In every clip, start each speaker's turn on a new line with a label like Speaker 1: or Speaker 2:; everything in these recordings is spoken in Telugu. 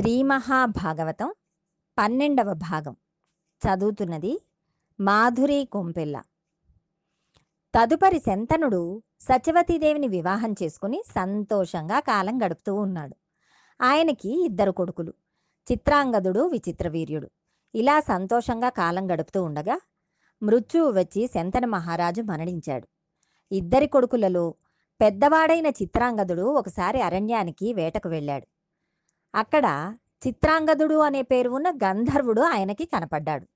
Speaker 1: శ్రీ మహాభాగవతం పన్నెండవ భాగం. చదువుతున్నది మాధురి కొంపెల్ల తదుపరి శంతనుడు సత్యవతీదేవిని వివాహం చేసుకుని సంతోషంగా కాలం గడుపుతూ ఉన్నాడు. ఆయనకి ఇద్దరు కొడుకులు చిత్రాంగదుడు విచిత్రవీర్యుడు ఇలా సంతోషంగా కాలం గడుపుతూ ఉండగా మృత్యువు వచ్చి శంతన మహారాజు మరణించాడు. ఇద్దరి కొడుకులలో పెద్దవాడైన చిత్రాంగదుడు ఒకసారి అరణ్యానికి వేటకు వెళ్ళాడు. అక్కడ చిత్రాంగదుడు అనే పేరు ఉన్న గంధర్వుడు ఆయనకి కనపడ్డాడు.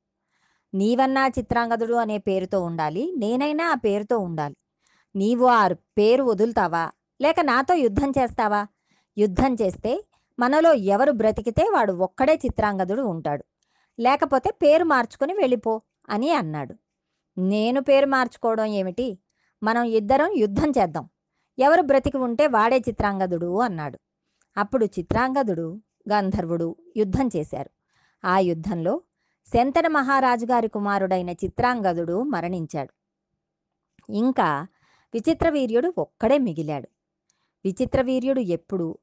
Speaker 1: నీవన్నా చిత్రాంగదుడు అనే పేరుతో ఉండాలి నేనైనా ఆ పేరుతో ఉండాలి. నీవు ఆ పేరు వదులుతావా? లేక నాతో యుద్ధం చేస్తావా? యుద్ధం చేస్తే మనలో ఎవరు బ్రతికితే వాడు ఒక్కడే చిత్రాంగదుడు ఉంటాడు. లేకపోతే పేరు మార్చుకుని వెళ్ళిపో అని అన్నాడు. నేను పేరు మార్చుకోవడం ఏమిటి? మనం ఇద్దరం యుద్ధం చేద్దాం. ఎవరు బ్రతికి ఉంటే వాడే చిత్రాంగదుడు అన్నాడు. అప్పుడు చిత్రాంగదుడు గంధర్వుడు యుద్ధం చేశారు. ఆ యుద్ధంలో శంతన మహారాజు గారి కుమారుడైన చిత్రాంగదుడు మరణించాడు. ఇంకా విచిత్రవీర్యుడు ఒక్కడే మిగిలాడు. విచిత్రవీర్యుడు ఎప్పుడు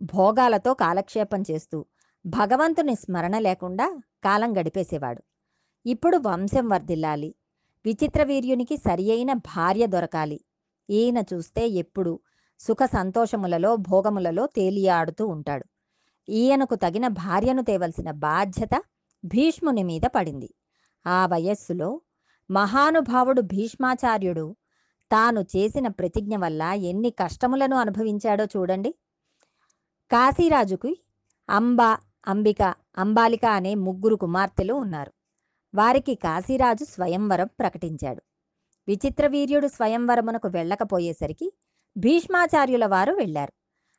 Speaker 1: భోగాలతో కాలక్షేపం చేస్తూ భగవంతుని స్మరణ లేకుండా కాలం గడిపేసేవాడు. ఇప్పుడు వంశం వర్ధిల్లాలి. విచిత్రవీర్యునికి సరి అయిన భార్య దొరకాలి. ఈయన చూస్తే ఎప్పుడు సుఖ సంతోషములలో భోగములలో తేలియాడుతూ ఉంటాడు. ఈయనకు తగిన భార్యను తేవలసిన బాధ్యత భీష్ముని మీద పడింది. ఆ వయస్సులో మహానుభావుడు భీష్మాచార్యుడు తాను చేసిన ప్రతిజ్ఞ వల్ల ఎన్ని కష్టములను అనుభవించాడో చూడండి. కాశీరాజుకి అంబ అంబిక అంబాలిక అనే ముగ్గురు కుమార్తెలు ఉన్నారు. వారికి కాశీరాజు స్వయంవరం ప్రకటించాడు. విచిత్రవీర్యుడు స్వయంవరమునకు వెళ్ళకపోయేసరికి భీష్మాచార్యుల వారు వెళ్ళారు.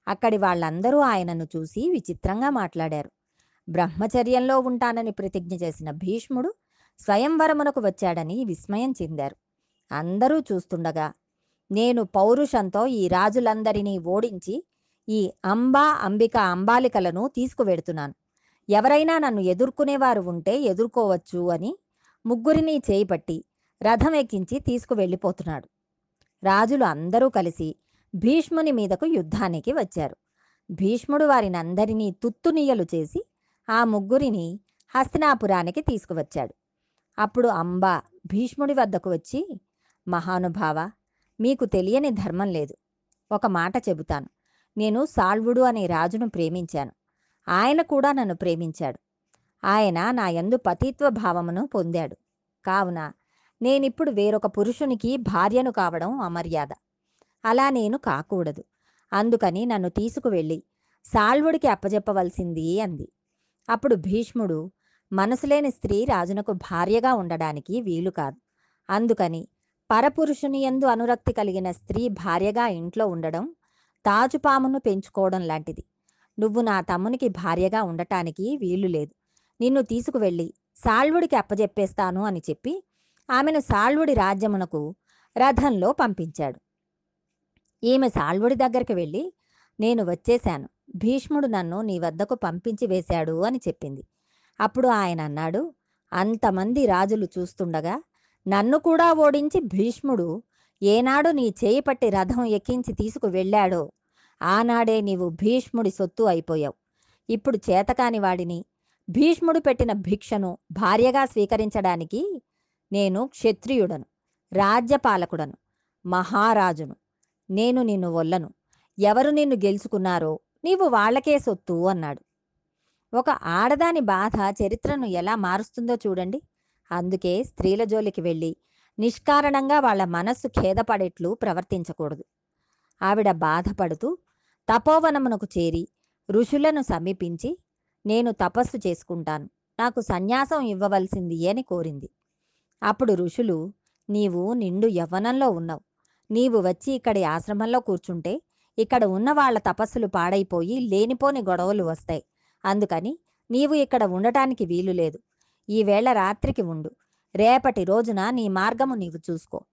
Speaker 1: అక్కడి వాళ్ళందరూ ఆయనను చూసి విచిత్రంగా మాట్లాడారు. బ్రహ్మచర్యంలో ఉంటానని ప్రతిజ్ఞ చేసిన భీష్ముడు స్వయంవరమునకు వచ్చాడని విస్మయం చెందారు. అందరూ చూస్తుండగా నేను పౌరుషంతో ఈ రాజులందరినీ ఓడించి ఈ అంబా అంబిక అంబాలికలను తీసుకువెడుతున్నాను. ఎవరైనా నన్ను ఎదుర్కొనేవారు ఉంటే ఎదుర్కోవచ్చు అని ముగ్గురిని చేయిపట్టి రథం ఎక్కించి తీసుకువెళ్ళిపోతున్నాడు. రాజులు అందరూ కలిసి భీష్ముని మీదకు యుద్ధానికి వచ్చారు. భీష్ముడు వారినందరినీ తుత్తునీయలు చేసి ఆ ముగ్గురిని హస్తినాపురానికి తీసుకువచ్చాడు. అప్పుడు అంబ భీష్ముడి వద్దకు వచ్చి మహానుభావ మీకు తెలియని ధర్మం లేదు. ఒక మాట చెబుతాను. నేను సాల్వుడు అనే రాజును ప్రేమించాను. ఆయన కూడా నన్ను ప్రేమించాడు. ఆయన నా యందు పతిత్వ భావమును పొందాడు. కావున నేనిప్పుడు వేరొక పురుషునికి భార్యను కావడం అమర్యాద. అలా నేను కాకూడదు. అందుకని నన్ను తీసుకువెళ్ళి సాల్వుడికి అప్పజెప్పవలసింది అంది. అప్పుడు భీష్ముడు మనసులేని స్త్రీ రాజునకు భార్యగా ఉండడానికి వీలు కాదు. అందుకని పరపురుషుని యందు అనురక్తి కలిగిన స్త్రీ భార్యగా ఇంట్లో ఉండడం తాజుపామును పెంచుకోవడం లాంటిది. నువ్వు నా తమ్మునికి భార్యగా ఉండటానికి వీలు లేదు. నిన్ను తీసుకువెళ్ళి సాల్వుడికి అప్పజెప్పేస్తాను అని చెప్పి ఆమెను సాల్వుడి రాజ్యమునకు రథంలో పంపించాడు. ఈమె సాల్వుడి దగ్గరికి వెళ్ళి నేను వచ్చేశాను. భీష్ముడు నన్ను నీ వద్దకు పంపించి వేశాడు అని చెప్పింది. అప్పుడు ఆయన అన్నాడు అంతమంది రాజులు చూస్తుండగా నన్ను కూడా ఓడించి భీష్ముడు ఏనాడు నీ చేయి పట్టి రథం ఎక్కించి తీసుకు వెళ్ళాడో ఆనాడే నీవు భీష్ముడి సొత్తు అయిపోయావు. ఇప్పుడు చేతకాని వాడిని భీష్ముడు పెట్టిన భిక్షను భార్యగా స్వీకరించడానికి నేను క్షత్రియుడను రాజ్యపాలకుడను మహారాజును. నేను నిన్ను వల్లను. ఎవరు నిన్ను గెలుచుకున్నారో నీవు వాళ్ళకే సొత్తు అన్నాడు. ఒక ఆడదాని బాధ చరిత్రను ఎలా మారుస్తుందో చూడండి. అందుకే స్త్రీల జోలికి వెళ్ళి నిష్కారణంగా వాళ్ళ మనస్సు ఖేదపడేట్లు ప్రవర్తించకూడదు. ఆవిడ బాధపడుతూ తపోవనమునకు చేరి ఋషులను సమీపించి నేను తపస్సు చేసుకుంటాను. నాకు సన్యాసం ఇవ్వవలసింది అని కోరింది. అప్పుడు ఋషులు నీవు నిండు యవ్వనంలో ఉన్నావు. నీవు వచ్చి ఇక్కడి ఆశ్రమంలో కూర్చుంటే ఇక్కడ ఉన్న వాళ్ళ తపస్సులు పాడైపోయి లేనిపోని గొడవలు వస్తాయి. అందుకని నీవు ఇక్కడ ఉండటానికి వీలు లేదు. ఈవేళ రాత్రికి ఉండు. రేపటి రోజున నీ మార్గము నీవు చూసుకో.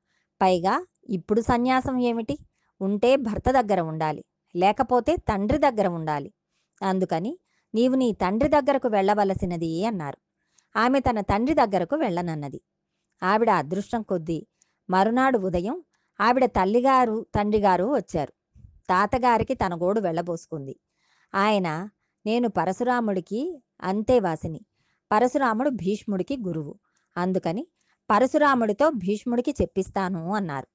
Speaker 1: పైగా ఇప్పుడు సన్యాసం ఏమిటి? ఉంటే భర్త దగ్గర ఉండాలి. లేకపోతే తండ్రి దగ్గర ఉండాలి. అందుకని నీవు నీ తండ్రి దగ్గరకు వెళ్ళవలసినది అన్నారు. ఆమె తన తండ్రి దగ్గరకు వెళ్ళనన్నది. ఆవిడ అదృష్టం కొద్దీ మరునాడు ఉదయం ఆవిడ తల్లిగారు తండ్రిగారు వచ్చారు. తాతగారికి తన గోడు వెళ్ళబోసుకుంది. ఆయన నేను పరశురాముడికి అంతేవాసిని పరశురాముడు భీష్ముడికి గురువు. అందుకని పరశురాముడితో భీష్ముడికి చెప్పిస్తాను అన్నారు.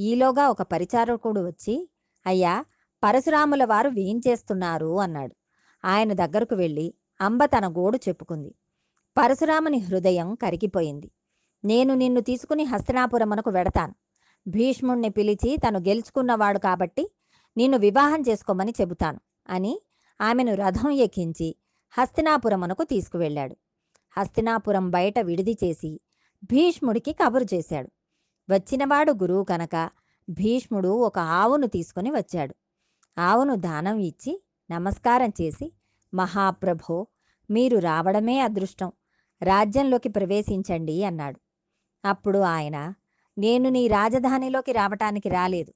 Speaker 1: ఈలోగా ఒక పరిచారకుడు వచ్చి అయ్యా పరశురాముల వారు వేయించేస్తున్నారు అన్నాడు. ఆయన దగ్గరకు వెళ్ళి అంబ తన గోడు చెప్పుకుంది. పరశురాముని హృదయం కరిగిపోయింది. నేను నిన్ను తీసుకుని హస్తినాపురమునకు వెడతాను. భీష్ముణ్ణి పిలిచి తను గెలుచుకున్నవాడు కాబట్టి నిన్ను వివాహం చేసుకోమని చెబుతాను అని ఆమెను రథం ఎక్కించి హస్తినాపురమునకు తీసుకువెళ్ళాడు. హస్తినాపురం బయట విడిది చేసి భీష్ముడికి కబురు చేశాడు. వచ్చినవాడు గురువు కనుక భీష్ముడు ఒక ఆవును తీసుకొని వచ్చాడు. ఆవును దానం ఇచ్చి నమస్కారం చేసి మహాప్రభో మీరు రావడమే అదృష్టం. రాజ్యంలోకి ప్రవేశించండి అన్నాడు. అప్పుడు ఆయన నేను నీ రాజధానిలోకి రావటానికి రాలేదు.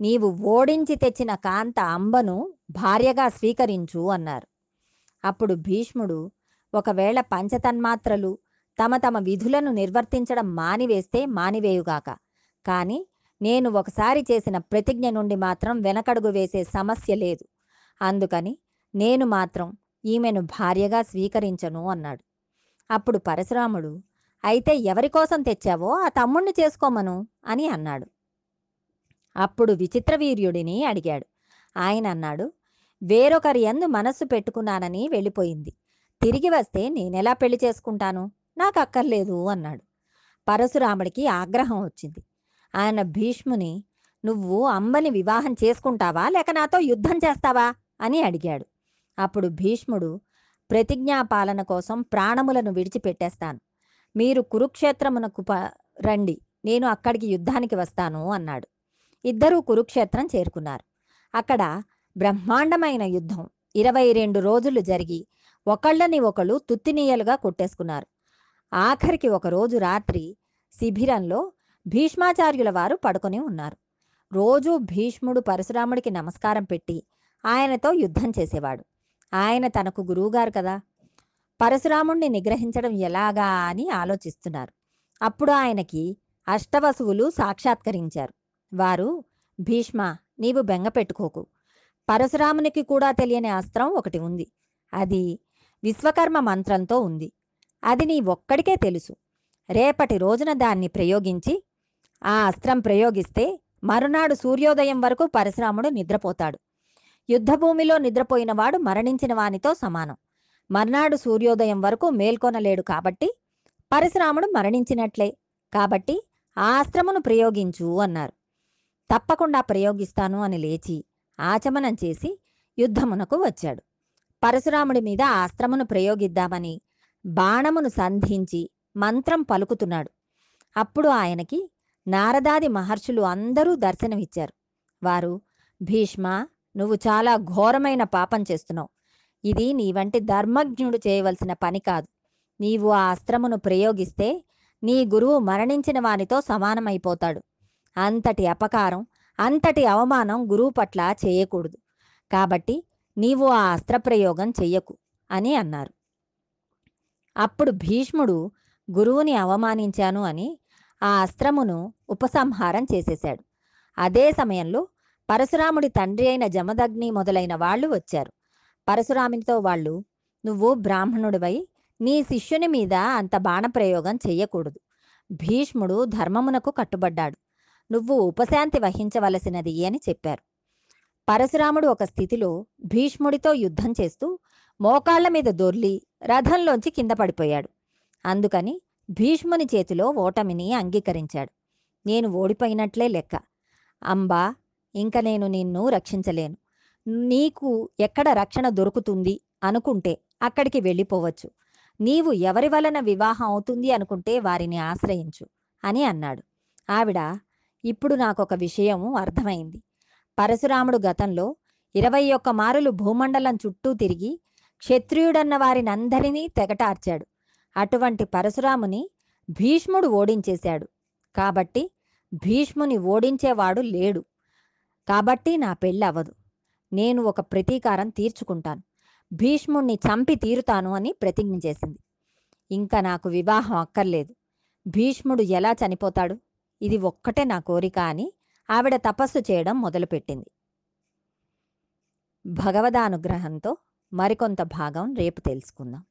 Speaker 1: నీవు ఓడించి తెచ్చిన కాంత అంబను భార్యగా స్వీకరించు అన్నారు. అప్పుడు భీష్ముడు ఒకవేళ పంచతన్మాత్రలు తమ తమ విధులను నిర్వర్తించడం మానివేస్తే మానివేయుగాక. కానీ నేను ఒకసారి చేసిన ప్రతిజ్ఞ నుండి మాత్రం వెనకడుగు వేసే సమస్య లేదు. అందుకని నేను మాత్రం ఈమెను భార్యగా స్వీకరించను అన్నాడు. అప్పుడు పరశురాముడు అయితే ఎవరి కోసం తెచ్చావో ఆ తమ్ముణ్ణి చేసుకోమను అని అన్నాడు. అప్పుడు విచిత్రవీర్యుడిని అడిగాడు. ఆయన అన్నాడు వేరొకరి ఎందు మనస్సు పెట్టుకున్నానని వెళ్ళిపోయింది. తిరిగి వస్తే నేనెలా పెళ్ళి చేసుకుంటాను? నాకు అక్కర్లేదు అన్నాడు. పరశురాముడికి ఆగ్రహం వచ్చింది. ఆయన భీష్ముని నువ్వు అంబని వివాహం చేసుకుంటావా? లేక నాతో యుద్ధం చేస్తావా అని అడిగాడు. అప్పుడు భీష్ముడు ప్రతిజ్ఞాపాలన కోసం ప్రాణములను విడిచిపెట్టేస్తాను. మీరు కురుక్షేత్రమునకు ప రండి. నేను అక్కడికి యుద్ధానికి వస్తాను అన్నాడు. ఇద్దరూ కురుక్షేత్రం చేరుకున్నారు. అక్కడ బ్రహ్మాండమైన యుద్ధం ఇరవై రెండు రోజులు జరిగి ఒకళ్ళని ఒకళ్ళు తుత్తినీయలుగా కొట్టేసుకున్నారు. ఆఖరికి ఒకరోజు రాత్రి శిబిరంలో భీష్మాచార్యుల వారు పడుకొని ఉన్నారు. రోజూ భీష్ముడు పరశురాముడికి నమస్కారం పెట్టి ఆయనతో యుద్ధం చేసేవాడు. ఆయన తనకు గురువుగారు కదా! పరశురాముణ్ణి నిగ్రహించడం ఎలాగా అని ఆలోచిస్తున్నారు. అప్పుడు ఆయనకి అష్టవసువులు సాక్షాత్కరించారు. వారు భీష్మ నీవు బెంగ పెట్టుకోకు. పరశురామునికి కూడా తెలియని అస్త్రం ఒకటి ఉంది. అది విశ్వకర్మ మంత్రంతో ఉంది. అది నీ ఒక్కడికే తెలుసు. రేపటి రోజున దాన్ని ప్రయోగించి ఆ అస్త్రం ప్రయోగిస్తే మరునాడు సూర్యోదయం వరకు పరశురాముడు నిద్రపోతాడు. యుద్ధభూమిలో నిద్రపోయినవాడు మరణించిన వానితో సమానం. మర్నాడు సూర్యోదయం వరకు మేల్కొనలేడు కాబట్టి పరశురాముడు మరణించినట్లే. కాబట్టి ఆ అస్త్రమును ప్రయోగించు అన్నారు. తప్పకుండా ప్రయోగిస్తాను అని లేచి ఆచమనం చేసి యుద్ధమునకు వచ్చాడు. పరశురాముడి మీద ఆ అస్త్రమును ప్రయోగిద్దామని బాణమును సంధించి మంత్రం పలుకుతున్నాడు. అప్పుడు ఆయనకి నారదాది మహర్షులు అందరూ దర్శనమిచ్చారు. వారు భీష్మ నువ్వు చాలా ఘోరమైన పాపం చేస్తున్నావు. ఇది నీ వంటి ధర్మజ్ఞుడు చేయవలసిన పని కాదు. నీవు ఆ అస్త్రమును ప్రయోగిస్తే నీ గురువు మరణించిన వానితో సమానమైపోతాడు. అంతటి అపకారం అంతటి అవమానం గురువు పట్ల చేయకూడదు. కాబట్టి నీవు ఆ అస్త్రప్రయోగం చెయ్యకు అని అన్నారు. అప్పుడు భీష్ముడు గురువుని అవమానించాను అని ఆ అస్త్రమును ఉపసంహారం చేసేశాడు. అదే సమయంలో పరశురాముడి తండ్రి అయిన జమదగ్ని మొదలైన వాళ్ళు వచ్చారు. పరశురామునితో వాళ్ళు నువ్వు బ్రాహ్మణుడివై నీ శిష్యుని మీద అంత బాణప్రయోగం చెయ్యకూడదు. భీష్ముడు ధర్మమునకు కట్టుబడ్డాడు. నువ్వు ఉపశాంతి వహించవలసినది అని చెప్పారు. పరశురాముడు ఒక స్థితిలో భీష్ముడితో యుద్ధం చేస్తూ మోకాళ్ళ మీద దొర్లి రథంలోంచి కింద పడిపోయాడు. అందుకని భీష్ముని చేతిలో ఓటమిని అంగీకరించాడు. నేను ఓడిపోయినట్లే లెక్క. అంబా ఇంక నేను నిన్ను రక్షించలేను. నీకు ఎక్కడ రక్షణ దొరుకుతుంది అనుకుంటే అక్కడికి వెళ్ళిపోవచ్చు. నీవు ఎవరి వలన వివాహం అవుతుంది అనుకుంటే వారిని ఆశ్రయించు అని అన్నాడు. ఆవిడ ఇప్పుడు నాకొక విషయం అర్థమైంది. పరశురాముడు గతంలో ఇరవై ఒక్క మారులు భూమండలం చుట్టూ తిరిగి క్షత్రియుడన్న వారినందరినీ తెగటార్చాడు. అటువంటి పరశురాముని భీష్ముడు ఓడించేశాడు. కాబట్టి భీష్ముని ఓడించేవాడు లేడు. కాబట్టి నా పెళ్ళి అవ్వదు నేను ఒక ప్రతీకారం తీర్చుకుంటాను. భీష్ముణ్ణి చంపి తీరుతాను అని ప్రతిజ్ఞ చేసింది. ఇంకా నాకు వివాహం అక్కర్లేదు. భీష్ముడు ఎలా చనిపోతాడు? ఇది ఒక్కటే నా కోరిక అని ఆవిడ తపస్సు చేయడం మొదలుపెట్టింది. భగవదానుగ్రహంతో మరికొంత భాగం రేపు తెలుసుకుందాం.